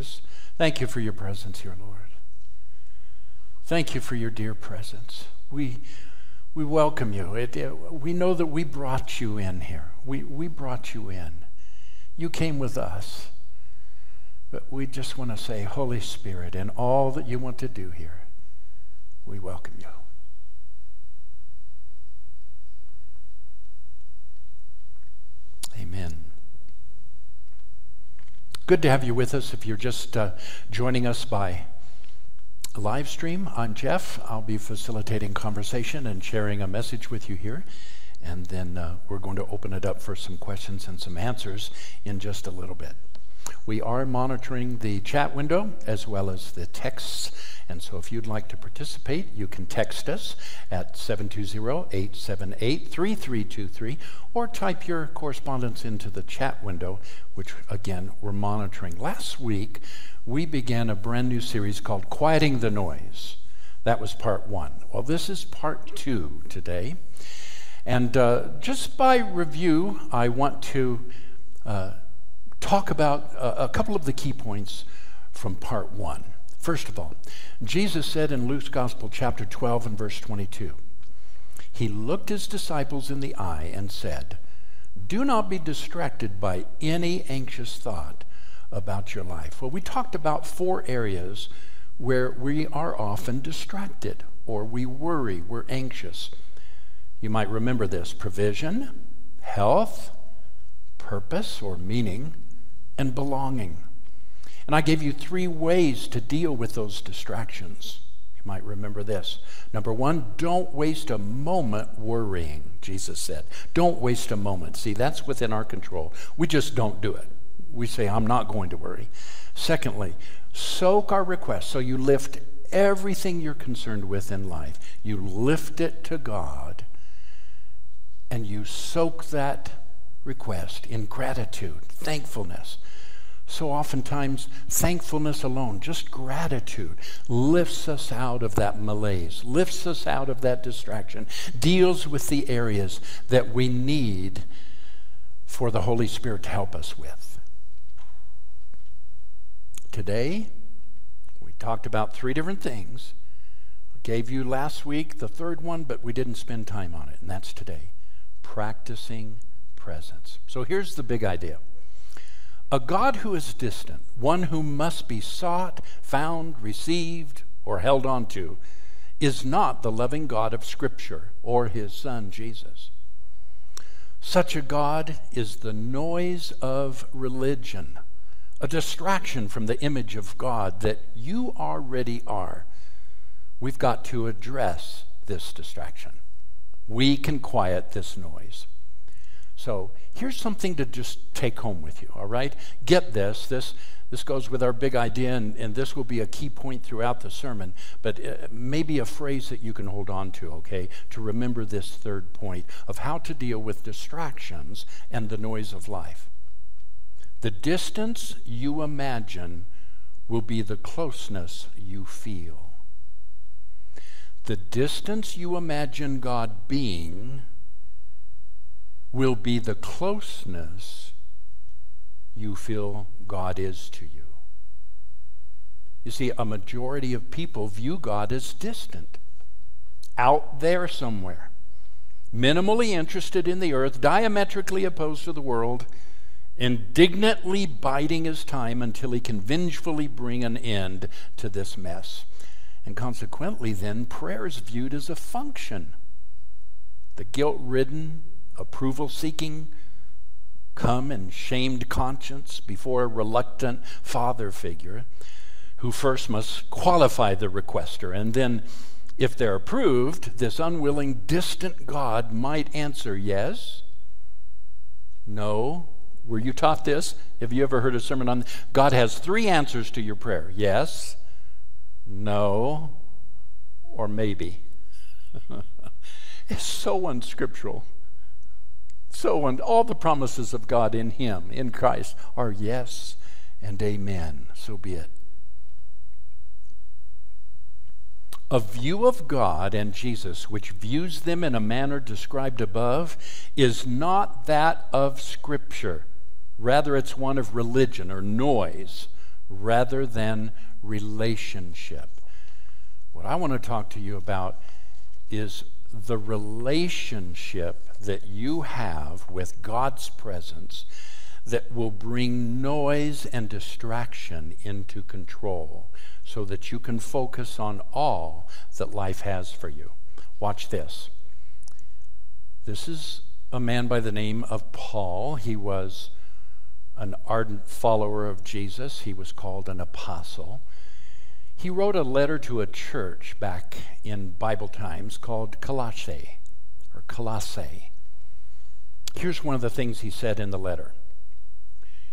Jesus. Thank you for your presence here, Lord. Thank you for your dear presence. We, we welcome you. It, it, we know that we brought you in here. We, we brought you in. You came with us. But we just want to say, Holy Spirit, in all that you want to do here, we welcome you. Amen. Good to have you with us. If you're just uh, joining us by live stream, I'm Jeff. I'll be facilitating conversation and sharing a message with you here. And then uh, we're going to open it up for some questions and some answers in just a little bit. We are monitoring the chat window as well as the texts. And so if you'd like to participate, you can text us at 720-878-3323 or type your correspondence into the chat window, which again, we're monitoring. Last week, we began a brand new series called Quieting the Noise. That was part one. Well, this is part two today. And uh, just by review, I want to uh, talk about a, a couple of the key points from part one. First of all, Jesus said in Luke's Gospel, chapter 12 and verse 22, He looked his disciples in the eye and said, Do not be distracted by any anxious thought about your life. Well, we talked about four areas where we are often distracted or we worry, we're anxious. You might remember this provision, health, purpose or meaning, and belonging. And I gave you three ways to deal with those distractions. You might remember this. Number one, don't waste a moment worrying, Jesus said. Don't waste a moment. See, that's within our control. We just don't do it. We say, I'm not going to worry. Secondly, soak our requests. So you lift everything you're concerned with in life, you lift it to God, and you soak that request in gratitude, thankfulness. So oftentimes, thankfulness alone, just gratitude, lifts us out of that malaise, lifts us out of that distraction, deals with the areas that we need for the Holy Spirit to help us with. Today, we talked about three different things. I gave you last week the third one, but we didn't spend time on it, and that's today practicing presence. So here's the big idea a God who is distant, one who must be sought, found, received, or held on to, is not the loving God of Scripture or his Son Jesus. Such a God is the noise of religion, a distraction from the image of God that you already are. We've got to address this distraction. We can quiet this noise. So here's something to just take home with you, all right? Get this. This, this goes with our big idea, and, and this will be a key point throughout the sermon, but uh, maybe a phrase that you can hold on to, okay, to remember this third point of how to deal with distractions and the noise of life. The distance you imagine will be the closeness you feel. The distance you imagine God being will be the closeness you feel God is to you. You see, a majority of people view God as distant, out there somewhere, minimally interested in the earth, diametrically opposed to the world, indignantly biding his time until he can vengefully bring an end to this mess. And consequently, then, prayer is viewed as a function. The guilt ridden, approval seeking, come in shamed conscience before a reluctant father figure who first must qualify the requester. And then, if they're approved, this unwilling, distant God might answer yes, no. Were you taught this? Have you ever heard a sermon on God has three answers to your prayer yes, no, or maybe? it's so unscriptural. So, and all the promises of God in Him, in Christ, are yes and amen. So be it. A view of God and Jesus which views them in a manner described above is not that of Scripture. Rather, it's one of religion or noise, rather than relationship. What I want to talk to you about is the relationship that you have with God's presence that will bring noise and distraction into control so that you can focus on all that life has for you. Watch this. This is a man by the name of Paul. He was an ardent follower of Jesus, he was called an apostle. He wrote a letter to a church back in Bible times called Colossae or Colossae. Here's one of the things he said in the letter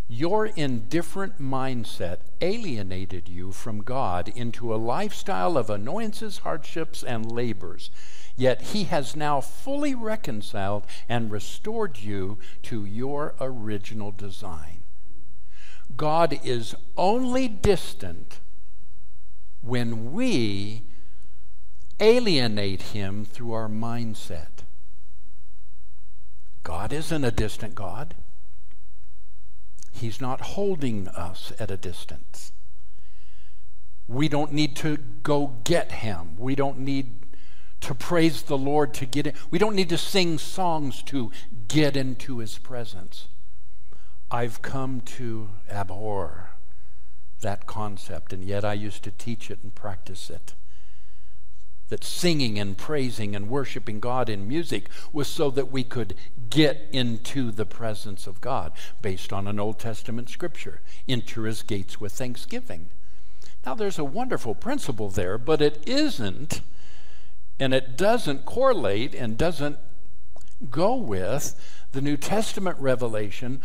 Your indifferent mindset alienated you from God into a lifestyle of annoyances, hardships, and labors. Yet he has now fully reconciled and restored you to your original design. God is only distant when we alienate him through our mindset. God isn't a distant God. He's not holding us at a distance. We don't need to go get him. We don't need to praise the Lord to get in. We don't need to sing songs to get into his presence. I've come to abhor that concept, and yet I used to teach it and practice it that singing and praising and worshiping God in music was so that we could get into the presence of God based on an Old Testament scripture. Enter his gates with thanksgiving. Now, there's a wonderful principle there, but it isn't, and it doesn't correlate and doesn't go with the New Testament revelation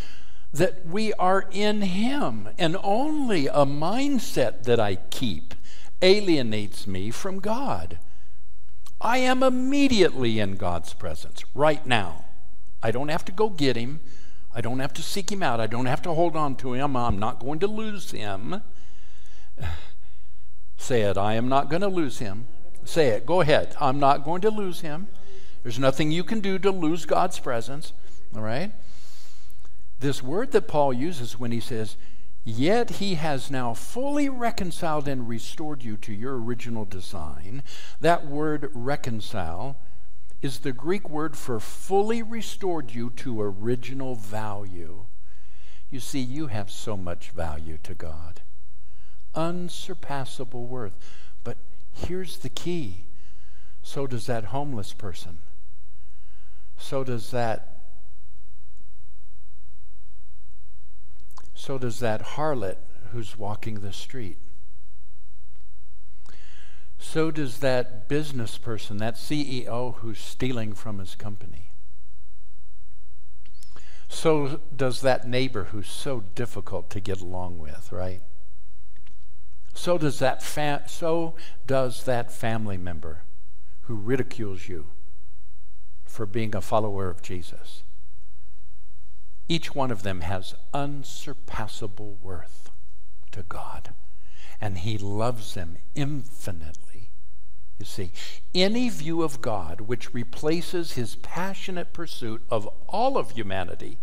that we are in him, and only a mindset that I keep alienates me from God. I am immediately in God's presence right now. I don't have to go get him. I don't have to seek him out. I don't have to hold on to him. I'm not going to lose him. Say it. I am not going to lose him. Say it. Go ahead. I'm not going to lose him. There's nothing you can do to lose God's presence. All right? This word that Paul uses when he says, Yet he has now fully reconciled and restored you to your original design. That word reconcile is the Greek word for fully restored you to original value. You see, you have so much value to God, unsurpassable worth. But here's the key so does that homeless person, so does that so does that harlot who's walking the street. So does that business person, that CEO who's stealing from his company. So does that neighbor who's so difficult to get along with, right? So does that fa- so does that family member who ridicules you for being a follower of Jesus. Each one of them has unsurpassable worth to God, and He loves them infinitely. You see, any view of God which replaces His passionate pursuit of all of humanity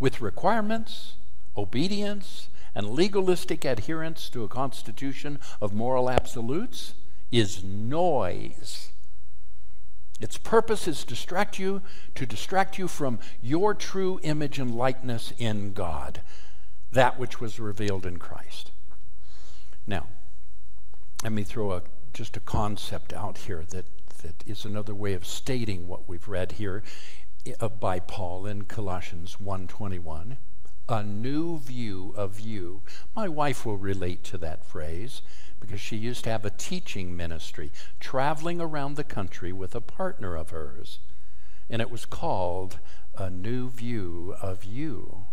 with requirements, obedience, and legalistic adherence to a constitution of moral absolutes is noise its purpose is to distract you to distract you from your true image and likeness in God, that which was revealed in Christ. Now, let me throw a, just a concept out here that, that is another way of stating what we've read here uh, by Paul in Colossians 1:21. A new view of you. My wife will relate to that phrase because she used to have a teaching ministry traveling around the country with a partner of hers. And it was called A New View of You.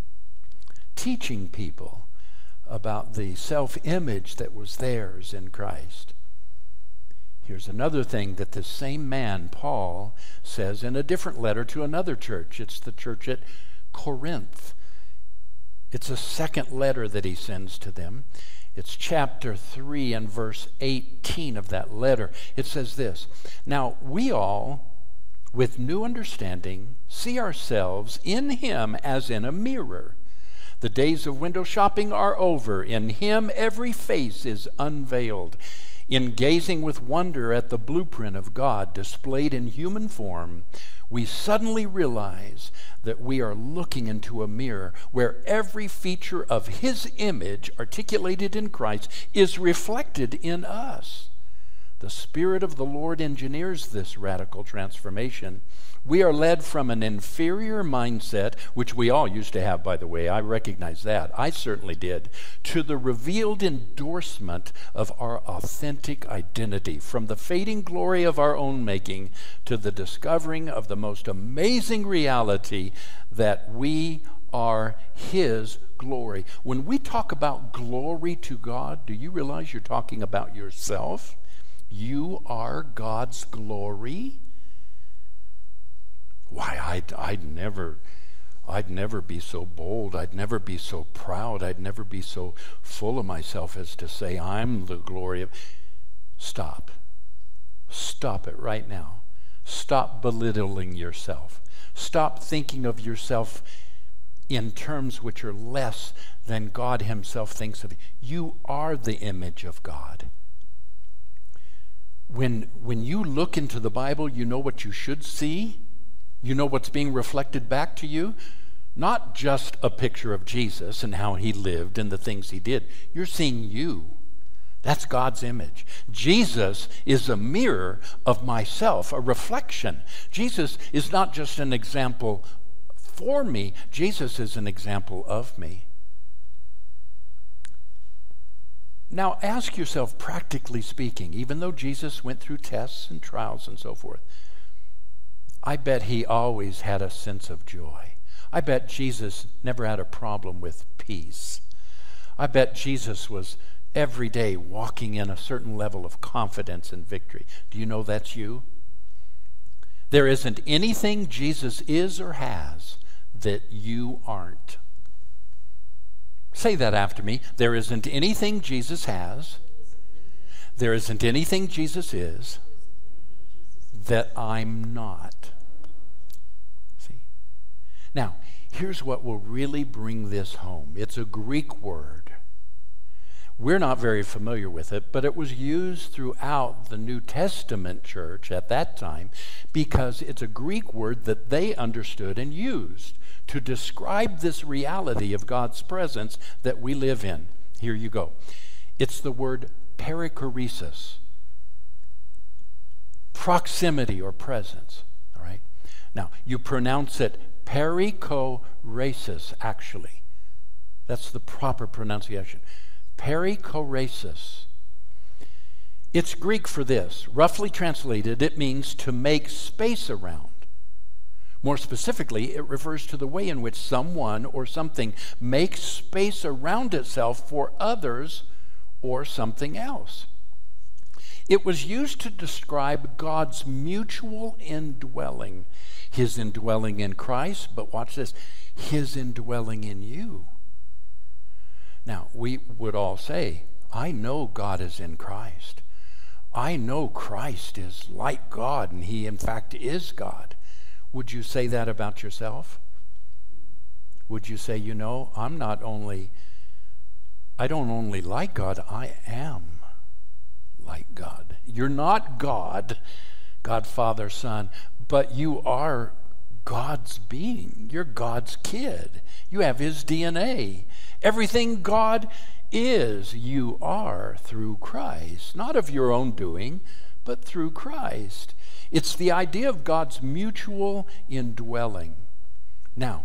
Teaching people about the self image that was theirs in Christ. Here's another thing that the same man, Paul, says in a different letter to another church. It's the church at Corinth. It's a second letter that he sends to them. It's chapter 3 and verse 18 of that letter. It says this Now we all, with new understanding, see ourselves in Him as in a mirror. The days of window shopping are over. In Him, every face is unveiled. In gazing with wonder at the blueprint of God displayed in human form, we suddenly realize that we are looking into a mirror where every feature of His image, articulated in Christ, is reflected in us. The Spirit of the Lord engineers this radical transformation we are led from an inferior mindset, which we all used to have, by the way. I recognize that. I certainly did. To the revealed endorsement of our authentic identity, from the fading glory of our own making to the discovering of the most amazing reality that we are His glory. When we talk about glory to God, do you realize you're talking about yourself? You are God's glory. Why, I'd, I'd never. I'd never be so bold. I'd never be so proud. I'd never be so full of myself as to say, I'm the glory of. Stop. Stop it right now. Stop belittling yourself. Stop thinking of yourself in terms which are less than God Himself thinks of you. You are the image of God. When, when you look into the Bible, you know what you should see you know what's being reflected back to you? Not just a picture of Jesus and how he lived and the things he did. You're seeing you. That's God's image. Jesus is a mirror of myself, a reflection. Jesus is not just an example for me, Jesus is an example of me. Now, ask yourself, practically speaking, even though Jesus went through tests and trials and so forth, I bet he always had a sense of joy. I bet Jesus never had a problem with peace. I bet Jesus was every day walking in a certain level of confidence and victory. Do you know that's you? There isn't anything Jesus is or has that you aren't. Say that after me. There isn't anything Jesus has, there isn't anything Jesus is that I'm not. See? Now, here's what will really bring this home it's a Greek word. We're not very familiar with it, but it was used throughout the New Testament church at that time because it's a Greek word that they understood and used to describe this reality of God's presence that we live in. Here you go. It's the word perichoresis proximity or presence. All right? Now, you pronounce it perichoresis, actually. That's the proper pronunciation. Perichoresis. It's Greek for this. Roughly translated, it means to make space around. More specifically, it refers to the way in which someone or something makes space around itself for others or something else. It was used to describe God's mutual indwelling, his indwelling in Christ, but watch this, his indwelling in you. Now, we would all say, I know God is in Christ. I know Christ is like God, and he, in fact, is God. Would you say that about yourself? Would you say, you know, I'm not only, I don't only like God, I am like God. You're not God, God, Father, Son, but you are God's being. You're God's kid. You have His DNA. Everything God is, you are through Christ. Not of your own doing, but through Christ. It's the idea of God's mutual indwelling. Now,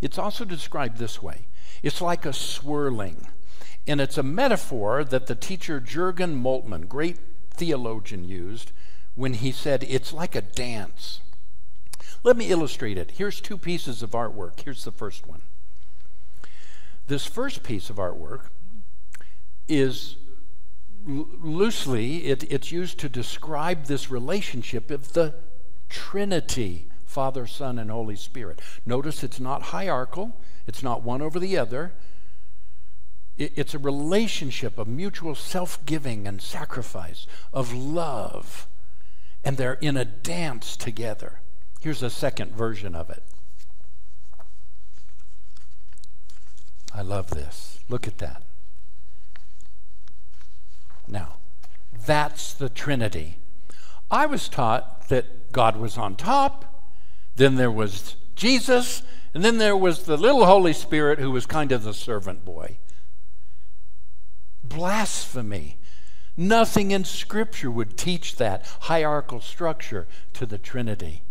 it's also described this way it's like a swirling. And it's a metaphor that the teacher Jurgen Moltmann, great theologian, used when he said it's like a dance. Let me illustrate it. Here's two pieces of artwork. Here's the first one. This first piece of artwork is loosely, it, it's used to describe this relationship of the Trinity Father, Son, and Holy Spirit. Notice it's not hierarchical, it's not one over the other. It's a relationship of mutual self giving and sacrifice, of love. And they're in a dance together. Here's a second version of it. I love this. Look at that. Now, that's the Trinity. I was taught that God was on top, then there was Jesus, and then there was the little Holy Spirit who was kind of the servant boy. Blasphemy. Nothing in Scripture would teach that hierarchical structure to the Trinity.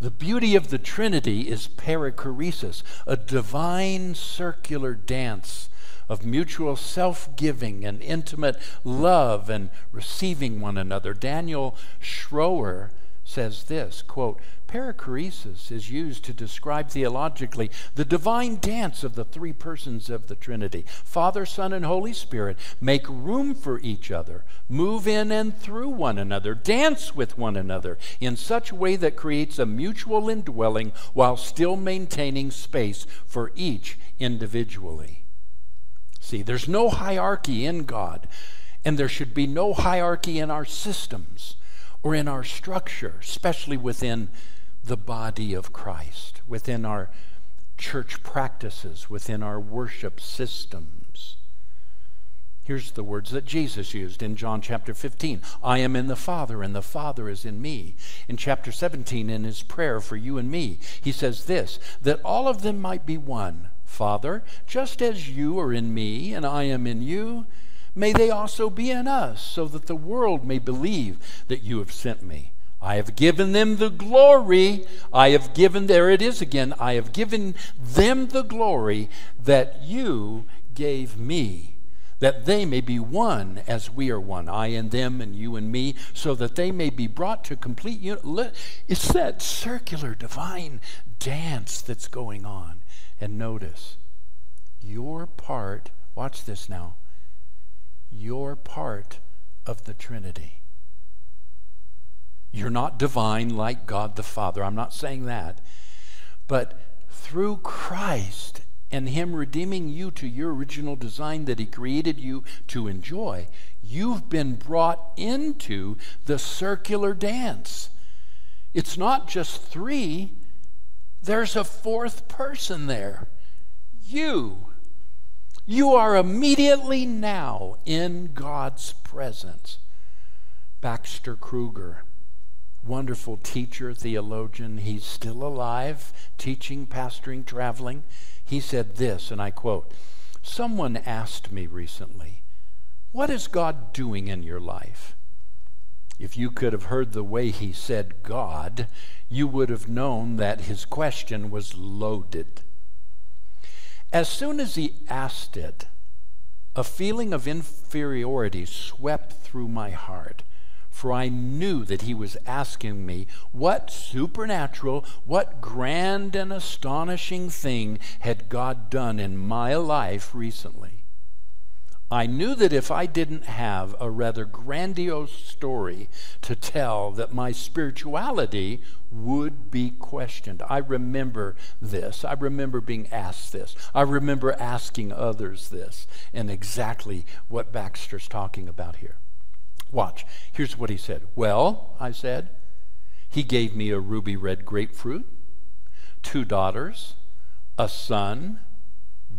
The beauty of the Trinity is perichoresis, a divine circular dance of mutual self giving and intimate love and receiving one another. Daniel Schroer says this quote, Perichoresis is used to describe theologically the divine dance of the three persons of the Trinity. Father, Son, and Holy Spirit make room for each other, move in and through one another, dance with one another in such a way that creates a mutual indwelling while still maintaining space for each individually. See, there's no hierarchy in God, and there should be no hierarchy in our systems or in our structure, especially within the body of Christ, within our church practices, within our worship systems. Here's the words that Jesus used in John chapter 15 I am in the Father, and the Father is in me. In chapter 17, in his prayer for you and me, he says this that all of them might be one. Father, just as you are in me and I am in you, may they also be in us, so that the world may believe that you have sent me. I have given them the glory. I have given, there it is again, I have given them the glory that you gave me, that they may be one as we are one, I and them and you and me, so that they may be brought to complete unity. It's that circular divine dance that's going on. And notice, your part, watch this now, your part of the Trinity. You're not divine like God the Father. I'm not saying that. But through Christ and Him redeeming you to your original design that He created you to enjoy, you've been brought into the circular dance. It's not just three, there's a fourth person there. You. You are immediately now in God's presence. Baxter Kruger wonderful teacher, theologian. He's still alive, teaching, pastoring, traveling. He said this, and I quote Someone asked me recently, What is God doing in your life? If you could have heard the way he said God, you would have known that his question was loaded. As soon as he asked it, a feeling of inferiority swept through my heart for I knew that he was asking me what supernatural, what grand and astonishing thing had God done in my life recently. I knew that if I didn't have a rather grandiose story to tell, that my spirituality would be questioned. I remember this. I remember being asked this. I remember asking others this, and exactly what Baxter's talking about here. Watch. Here's what he said. Well, I said, he gave me a ruby red grapefruit, two daughters, a son,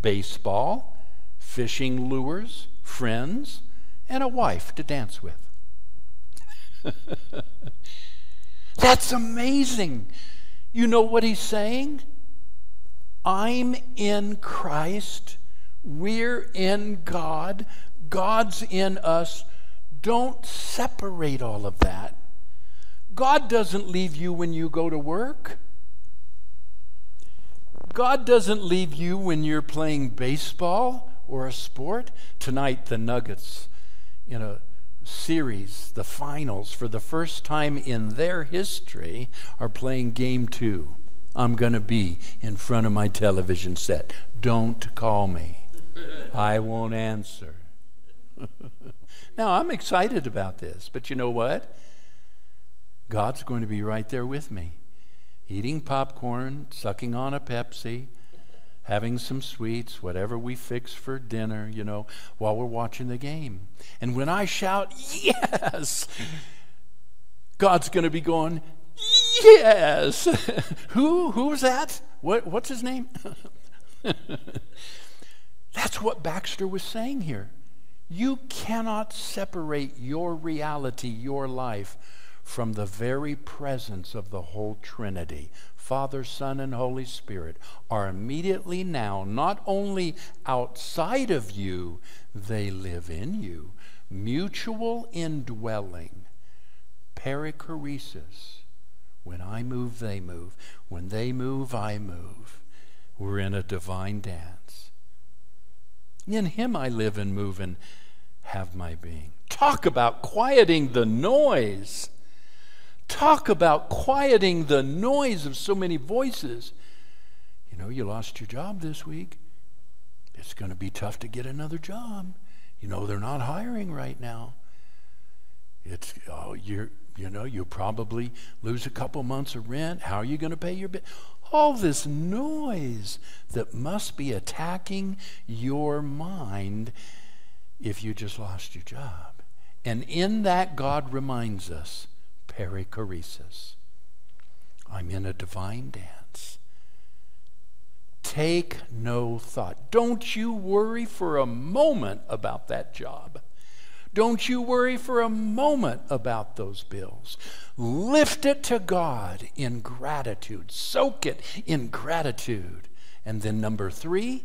baseball, fishing lures, friends, and a wife to dance with. That's amazing. You know what he's saying? I'm in Christ. We're in God. God's in us. Don't separate all of that. God doesn't leave you when you go to work. God doesn't leave you when you're playing baseball or a sport. Tonight, the Nuggets, in a series, the finals, for the first time in their history, are playing game two. I'm going to be in front of my television set. Don't call me, I won't answer. Now, I'm excited about this, but you know what? God's going to be right there with me, eating popcorn, sucking on a Pepsi, having some sweets, whatever we fix for dinner, you know, while we're watching the game. And when I shout, yes, God's going to be going, yes. Who? Who was that? What, what's his name? That's what Baxter was saying here. You cannot separate your reality, your life, from the very presence of the whole Trinity. Father, Son, and Holy Spirit are immediately now not only outside of you, they live in you. Mutual indwelling, perichoresis. When I move, they move. When they move, I move. We're in a divine dance. In Him I live and move and have my being. Talk about quieting the noise. Talk about quieting the noise of so many voices. You know, you lost your job this week. It's going to be tough to get another job. You know, they're not hiring right now. It's, oh, you're, you know, you'll probably lose a couple months of rent. How are you going to pay your bill? All this noise that must be attacking your mind if you just lost your job. And in that, God reminds us perichoresis. I'm in a divine dance. Take no thought. Don't you worry for a moment about that job. Don't you worry for a moment about those bills. Lift it to God in gratitude. Soak it in gratitude. And then, number three,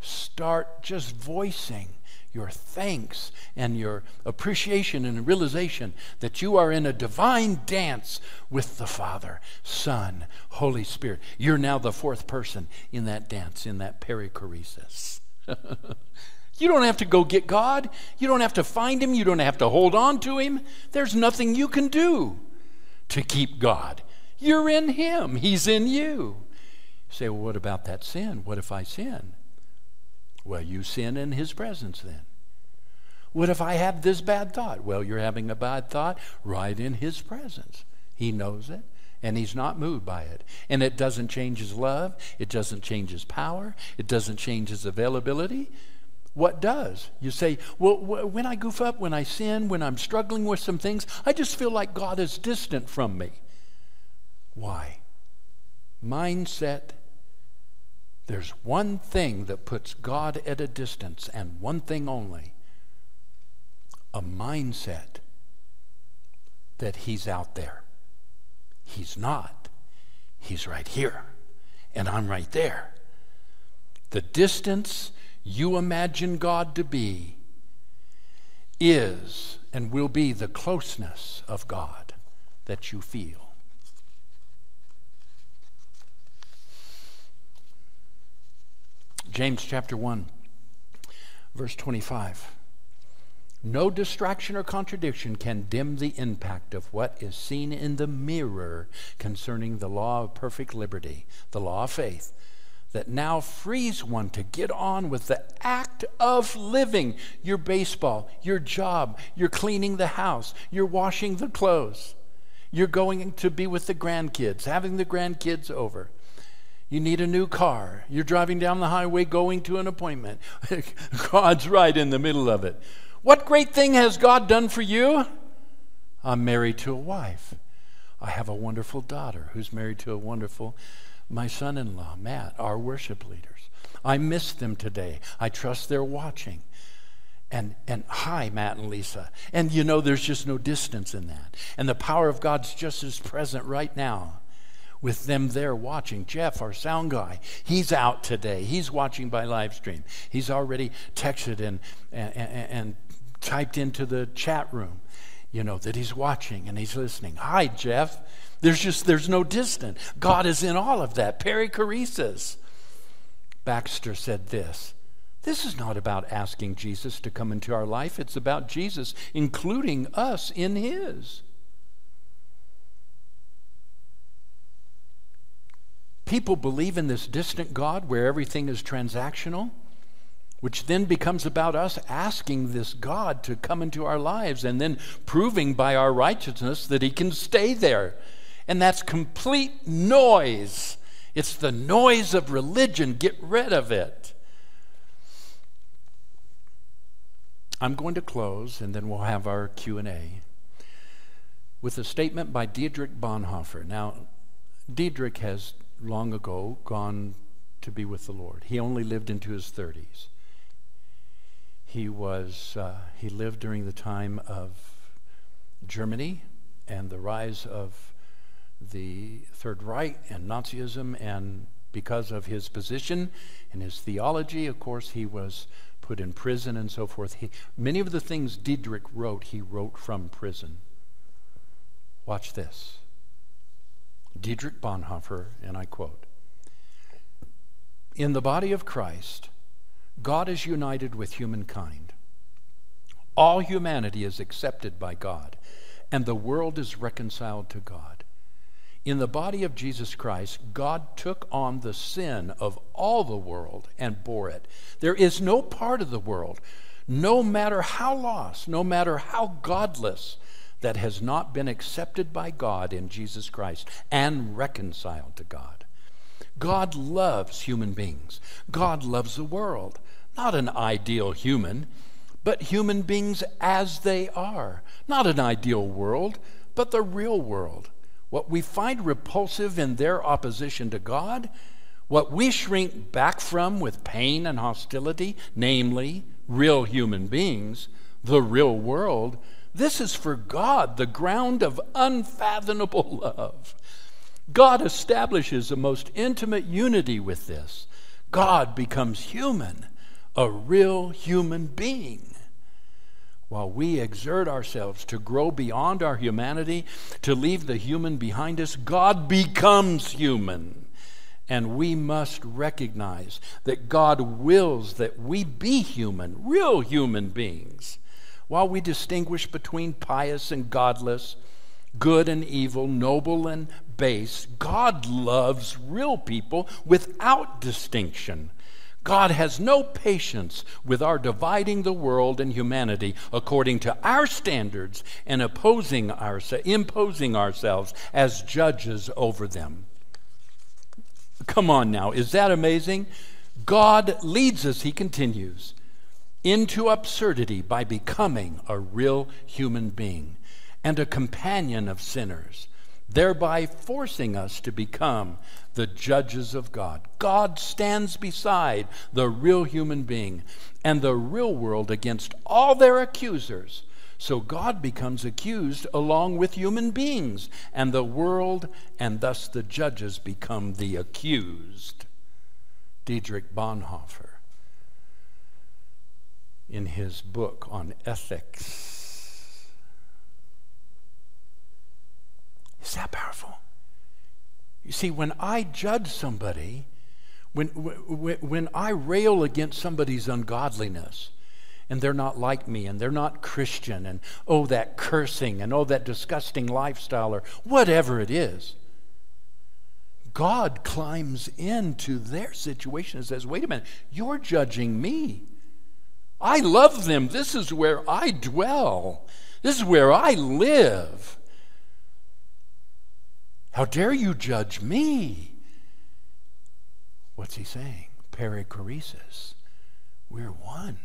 start just voicing your thanks and your appreciation and realization that you are in a divine dance with the Father, Son, Holy Spirit. You're now the fourth person in that dance, in that perichoresis. you don't have to go get God. You don't have to find Him. You don't have to hold on to Him. There's nothing you can do to keep God. You're in Him, He's in you. You say, well, what about that sin? What if I sin? Well, you sin in his presence then. What if I have this bad thought? Well, you're having a bad thought right in his presence. He knows it and he's not moved by it. And it doesn't change his love, it doesn't change his power, it doesn't change his availability. What does? You say, well, when I goof up, when I sin, when I'm struggling with some things, I just feel like God is distant from me. Why? Mindset there's one thing that puts God at a distance, and one thing only a mindset that He's out there. He's not. He's right here, and I'm right there. The distance you imagine God to be is and will be the closeness of God that you feel. James chapter 1, verse 25. No distraction or contradiction can dim the impact of what is seen in the mirror concerning the law of perfect liberty, the law of faith, that now frees one to get on with the act of living your baseball, your job, you're cleaning the house, you're washing the clothes, you're going to be with the grandkids, having the grandkids over. You need a new car. You're driving down the highway going to an appointment. God's right in the middle of it. What great thing has God done for you? I'm married to a wife. I have a wonderful daughter who's married to a wonderful, my son in law, Matt, our worship leaders. I miss them today. I trust they're watching. And, and hi, Matt and Lisa. And you know, there's just no distance in that. And the power of God's just as present right now with them there watching. Jeff, our sound guy, he's out today. He's watching by live stream. He's already texted and, and, and, and typed into the chat room, you know, that he's watching and he's listening. Hi, Jeff. There's just, there's no distance. God is in all of that. Perichoresis. Baxter said this. This is not about asking Jesus to come into our life. It's about Jesus including us in his. People believe in this distant God where everything is transactional, which then becomes about us asking this God to come into our lives and then proving by our righteousness that He can stay there. And that's complete noise. It's the noise of religion. Get rid of it. I'm going to close and then we'll have our Q&A with a statement by Dietrich Bonhoeffer. Now, Dietrich has long ago gone to be with the Lord. He only lived into his 30s. He was uh, he lived during the time of Germany and the rise of the Third Reich and Nazism, and because of his position and his theology, of course, he was put in prison and so forth. He, many of the things Dietrich wrote, he wrote from prison. Watch this. Dietrich Bonhoeffer, and I quote In the body of Christ, God is united with humankind. All humanity is accepted by God, and the world is reconciled to God. In the body of Jesus Christ, God took on the sin of all the world and bore it. There is no part of the world, no matter how lost, no matter how godless, that has not been accepted by God in Jesus Christ and reconciled to God. God loves human beings. God loves the world. Not an ideal human, but human beings as they are. Not an ideal world, but the real world. What we find repulsive in their opposition to God, what we shrink back from with pain and hostility, namely real human beings, the real world, this is for God the ground of unfathomable love. God establishes a most intimate unity with this. God becomes human, a real human being while we exert ourselves to grow beyond our humanity, to leave the human behind us, God becomes human. And we must recognize that God wills that we be human, real human beings. While we distinguish between pious and godless, good and evil, noble and base, God loves real people without distinction. God has no patience with our dividing the world and humanity according to our standards and opposing our, imposing ourselves as judges over them. Come on now, is that amazing? God leads us, he continues, into absurdity by becoming a real human being and a companion of sinners thereby forcing us to become the judges of God. God stands beside the real human being and the real world against all their accusers. So God becomes accused along with human beings, and the world and thus the judges become the accused. Dietrich Bonhoeffer, in his book on ethics, Is that powerful? You see, when I judge somebody, when, when, I rail against somebody's ungodliness, and they're not like me, and they're not Christian, and oh, that cursing, and oh, that disgusting lifestyle, or whatever it is, God climbs into their situation and says, wait a minute, you're judging me. I love them. This is where I dwell, this is where I live. How dare you judge me? What's he saying? Perichoresis. We're one.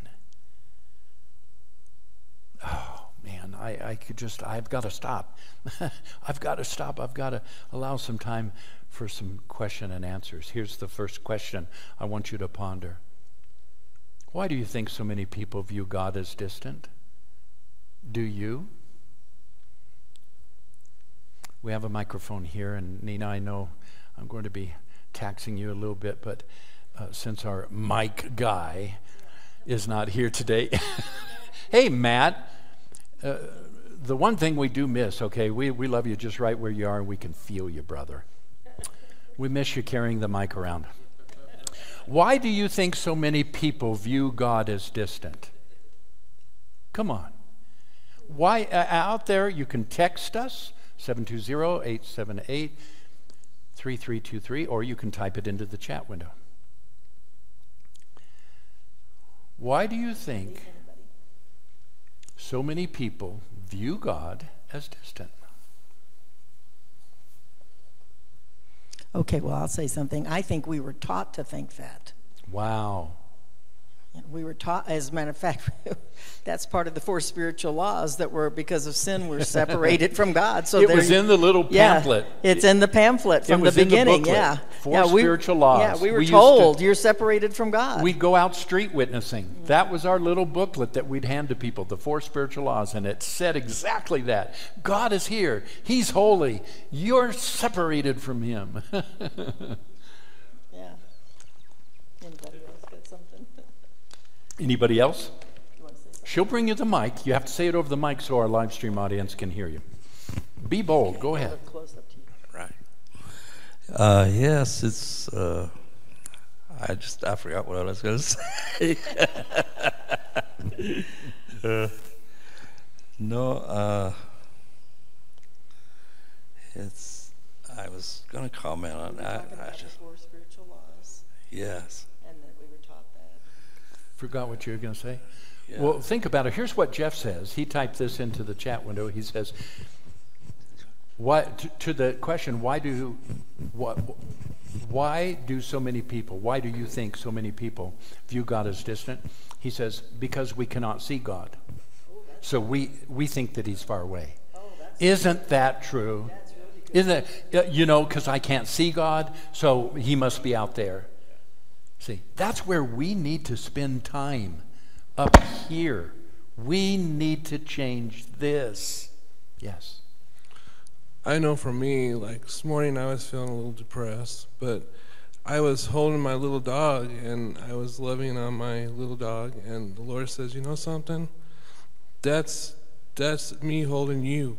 Oh, man, I, I could just, I've got to stop. I've got to stop. I've got to allow some time for some question and answers. Here's the first question I want you to ponder Why do you think so many people view God as distant? Do you? We have a microphone here, and Nina, I know I'm going to be taxing you a little bit, but uh, since our mic guy is not here today, hey, Matt. Uh, the one thing we do miss, okay, we, we love you just right where you are, and we can feel you, brother. We miss you carrying the mic around. Why do you think so many people view God as distant? Come on. Why uh, out there you can text us 720 878 3323, or you can type it into the chat window. Why do you think so many people view God as distant? Okay, well, I'll say something. I think we were taught to think that. Wow. We were taught, as a matter of fact, that's part of the four spiritual laws that were because of sin we're separated from God. So it was in the little pamphlet. Yeah, it's in the pamphlet from the beginning. The yeah. Four yeah, we, spiritual laws. Yeah, we were used told to- you're separated from God. We'd go out street witnessing. That was our little booklet that we'd hand to people, the four spiritual laws, and it said exactly that. God is here. He's holy. You're separated from him. yeah. Anybody else got something? Anybody else? You want to say something? She'll bring you the mic. You have to say it over the mic so our live stream audience can hear you. Be bold. Go ahead. Close up to you. Right. Uh, yes, it's. Uh, I just I forgot what I was going to say. uh, no, uh, it's. I was going to comment on that. Talking I just spiritual laws, yes. and that we were taught that. Forgot what you were going to say? Yeah. Well, think about it. Here's what Jeff says. He typed this into the chat window. He says, "Why?" To, to the question, why do what? Why do so many people? Why do you think so many people view God as distant? He says, because we cannot see God, so we we think that He's far away. Isn't that true? Isn't it? You know, because I can't see God, so He must be out there. See, that's where we need to spend time up here. We need to change this. Yes. I know for me, like this morning I was feeling a little depressed, but I was holding my little dog and I was loving on my little dog and the Lord says, "You know something? That's that's me holding you."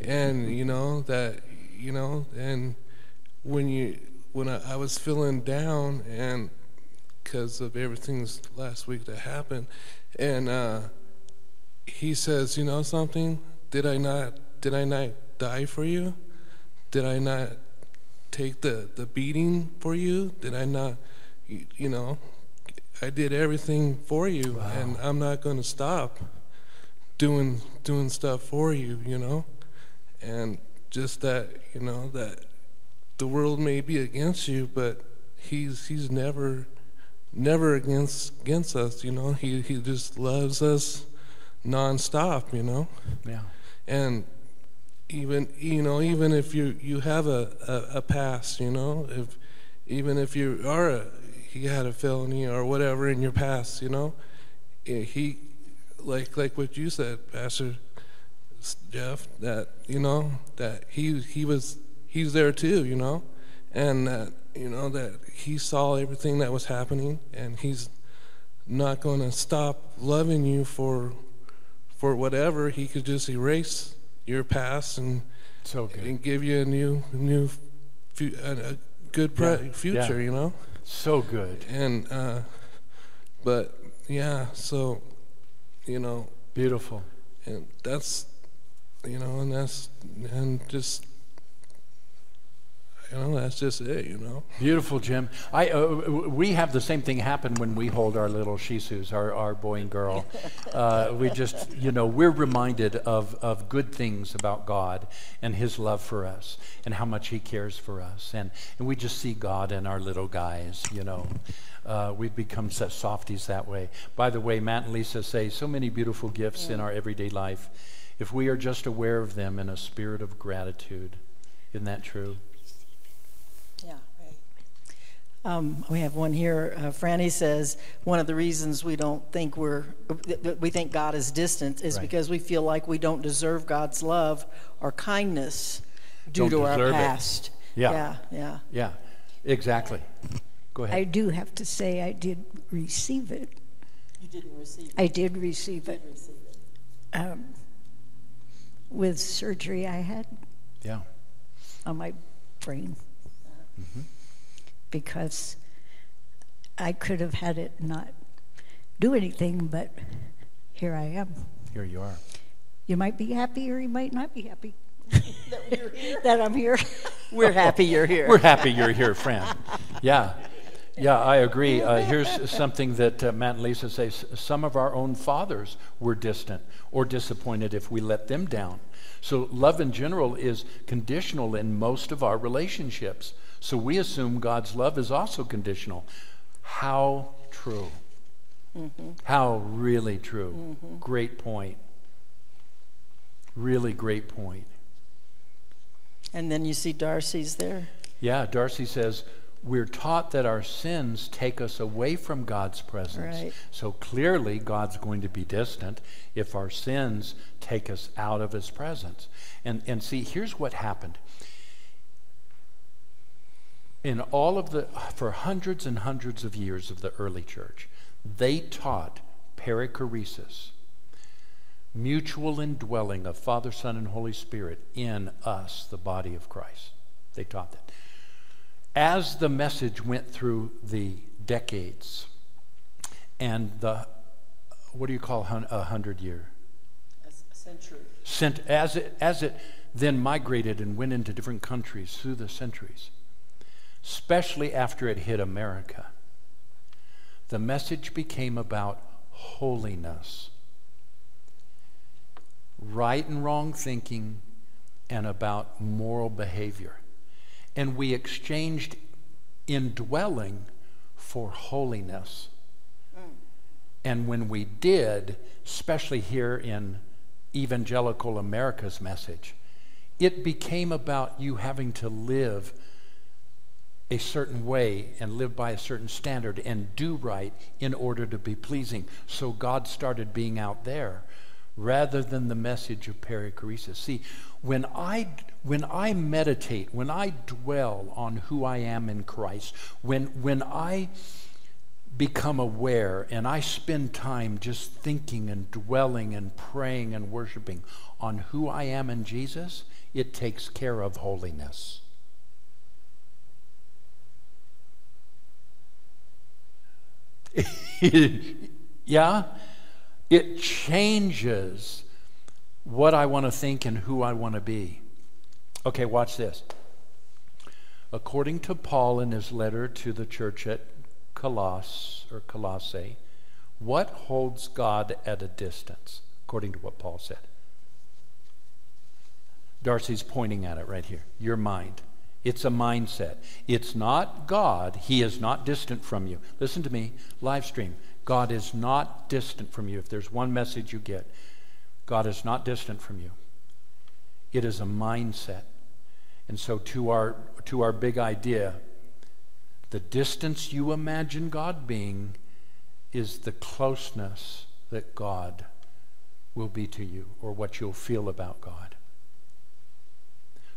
Mm-hmm. And you know that you know and when you when I, I was feeling down and because of everything last week that happened and uh he says, "You know something? Did I not? Did I not die for you? Did I not take the the beating for you? Did I not? You, you know, I did everything for you, and I'm not going to stop doing doing stuff for you. You know, and just that you know that the world may be against you, but he's he's never never against against us. You know, he he just loves us nonstop. You know, Yeah. and even you know even if you you have a, a, a past, you know, if even if you are a you had a felony or whatever in your past, you know, eh, he like like what you said, Pastor Jeff, that you know that he he was he's there too, you know, and that you know that he saw everything that was happening, and he's not going to stop loving you for for whatever. He could just erase your past and So and give you a new new a good pre- Yeah, future, yeah. you know. So good. And uh, but yeah, so you know, Beautiful. and that's you know, and that's and just you know, that's just it, you know. Beautiful, Jim. I, uh, we have the same thing happen when we hold our little Shih Tzus, our, our boy and girl. Uh, we just, you know, we're reminded of, of good things about God and His love for us and how much He cares for us. And, and we just see God in our little guys, you know. Uh, we've become such softies that way. By the way, Matt and Lisa say so many beautiful gifts in our everyday life. If we are just aware of them in a spirit of gratitude, isn't that true? Yeah, right. Um, we have one here. Uh, Franny says one of the reasons we don't think we're th- th- we think God is distant is Right. because we feel like we don't deserve God's love or kindness due Don't to our deserve it. past. Yeah. yeah, yeah. Yeah, exactly. Go ahead. I do have to say I did receive it. You didn't receive it. I did receive it receive it. um, with surgery I had yeah. on my brain because I could have had it not do anything, but here I am. Here you are. You might be happy or you might not be happy that I'm here. We're happy you're here. We're happy you're here, friend. Yeah. Yeah, I agree. Uh, here's something that uh, Matt and Lisa say. S- Some of our own fathers were distant or disappointed if we let them down. So, love in general is conditional in most of our relationships. So, we assume God's love is also conditional. How true. Mm-hmm. How really true. Mm-hmm. Great point. Really great point. And then you see Darcy's there. Yeah, Darcy says, we're taught that our sins take us away from God's presence. Right. So clearly, God's going to be distant if our sins take us out of His presence. And, and see, here's what happened. In all of the, for hundreds and hundreds of years of the early church, they taught perichoresis, mutual indwelling of Father, Son, and Holy Spirit in us, the body of Christ. They taught that as the message went through the decades and the, what do you call a hundred year? A century. Cent, as, it, as it then migrated and went into different countries through the centuries, especially after it hit America, the message became about holiness, right and wrong thinking, and about moral behavior and we exchanged indwelling for holiness. Mm. And when we did, especially here in evangelical America's message, it became about you having to live a certain way and live by a certain standard and do right in order to be pleasing. So God started being out there rather than the message of perichoresis. See, when I when I meditate, when I dwell on who I am in Christ, when, when I become aware and I spend time just thinking and dwelling and praying and worshiping on who I am in Jesus, it takes care of holiness. yeah? It changes what I want to think and who I want to be. Okay, watch this. According to Paul in his letter to the church at Colossus or Colossae, what holds God at a distance, according to what Paul said? Darcy's pointing at it right here. Your mind. It's a mindset. It's not God. He is not distant from you. Listen to me, live stream. God is not distant from you. If there's one message you get, God is not distant from you. It is a mindset. And so, to our, to our big idea, the distance you imagine God being is the closeness that God will be to you or what you'll feel about God.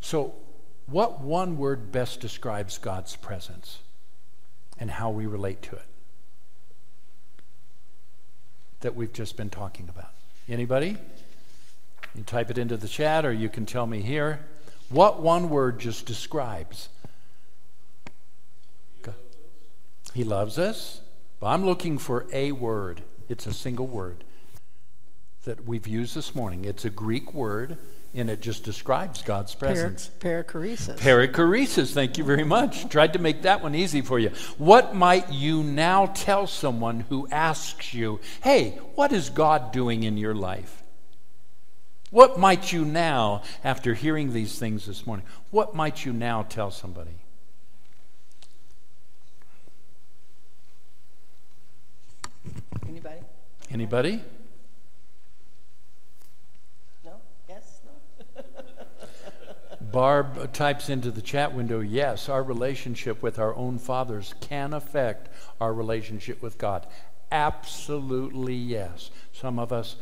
So, what one word best describes God's presence and how we relate to it? That we've just been talking about. Anybody? You type it into the chat or you can tell me here. What one word just describes? He loves us. But I'm looking for a word. It's a single word that we've used this morning. It's a Greek word, and it just describes God's presence. Per- perichoresis. Perichoresis. Thank you very much. Tried to make that one easy for you. What might you now tell someone who asks you, "Hey, what is God doing in your life?" What might you now, after hearing these things this morning, what might you now tell somebody? Anybody? Anybody? No? Yes? No? Barb types into the chat window yes, our relationship with our own fathers can affect our relationship with God. Absolutely yes. Some of us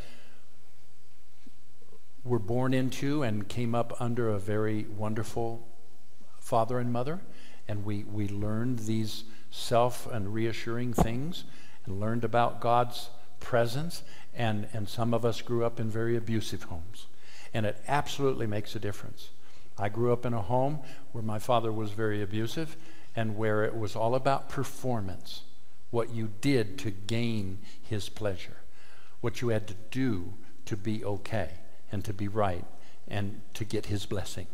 were born into and came up under a very wonderful father and mother, and we, we learned these self and reassuring things and learned about God's presence, and, and some of us grew up in very abusive homes. And it absolutely makes a difference. I grew up in a home where my father was very abusive and where it was all about performance what you did to gain his pleasure, what you had to do to be okay and to be right and to get his blessing.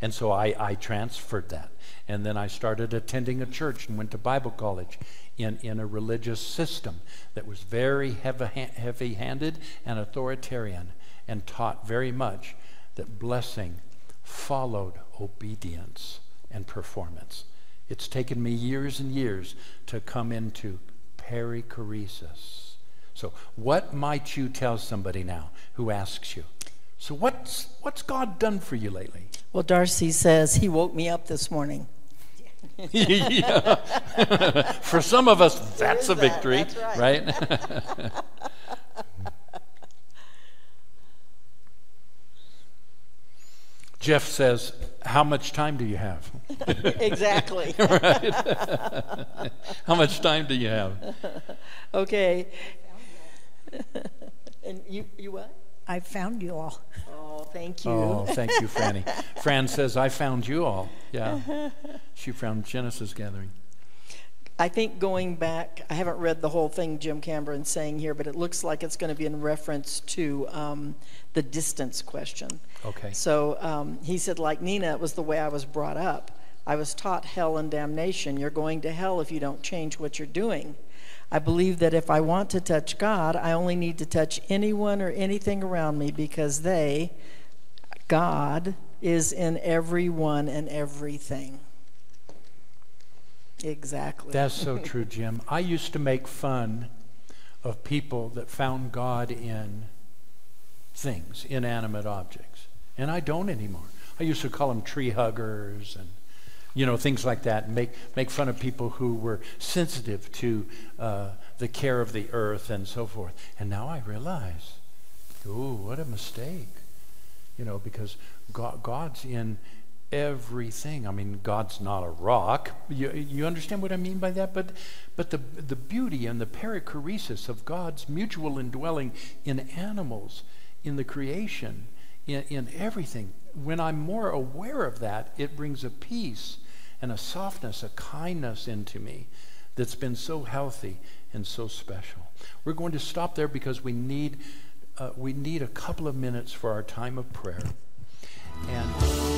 And so I, I transferred that. And then I started attending a church and went to Bible college in, in a religious system that was very heavy handed and authoritarian and taught very much that blessing followed obedience and performance. It's taken me years and years to come into perichoresis. So, what might you tell somebody now who asks you, so, what's, what's God done for you lately? Well, Darcy says he woke me up this morning. Yeah. For some of us, that's is a that, victory, that's right? Jeff says, How much time do you have? exactly. How much time do you have? Okay. and you, you what? I found you all. Oh, thank you. Oh, thank you, Franny. Fran says, I found you all. Yeah. She found Genesis Gathering. I think going back, I haven't read the whole thing Jim Cameron's saying here, but it looks like it's going to be in reference to um, the distance question. Okay. So um, he said, like Nina, it was the way I was brought up. I was taught hell and damnation. You're going to hell if you don't change what you're doing. I believe that if I want to touch God, I only need to touch anyone or anything around me because they, God, is in everyone and everything. Exactly. That's so true, Jim. I used to make fun of people that found God in things, inanimate objects. And I don't anymore. I used to call them tree huggers and you know things like that make make fun of people who were sensitive to uh, the care of the earth and so forth. And now I realize, ooh, what a mistake. You know, because God, God's in everything. I mean, God's not a rock. You, you understand what I mean by that? But, but the, the beauty and the perichoresis of God's mutual indwelling in animals, in the creation, in, in everything, when I'm more aware of that, it brings a peace and a softness, a kindness into me that's been so healthy and so special. We're going to stop there because we need, uh, we need a couple of minutes for our time of prayer and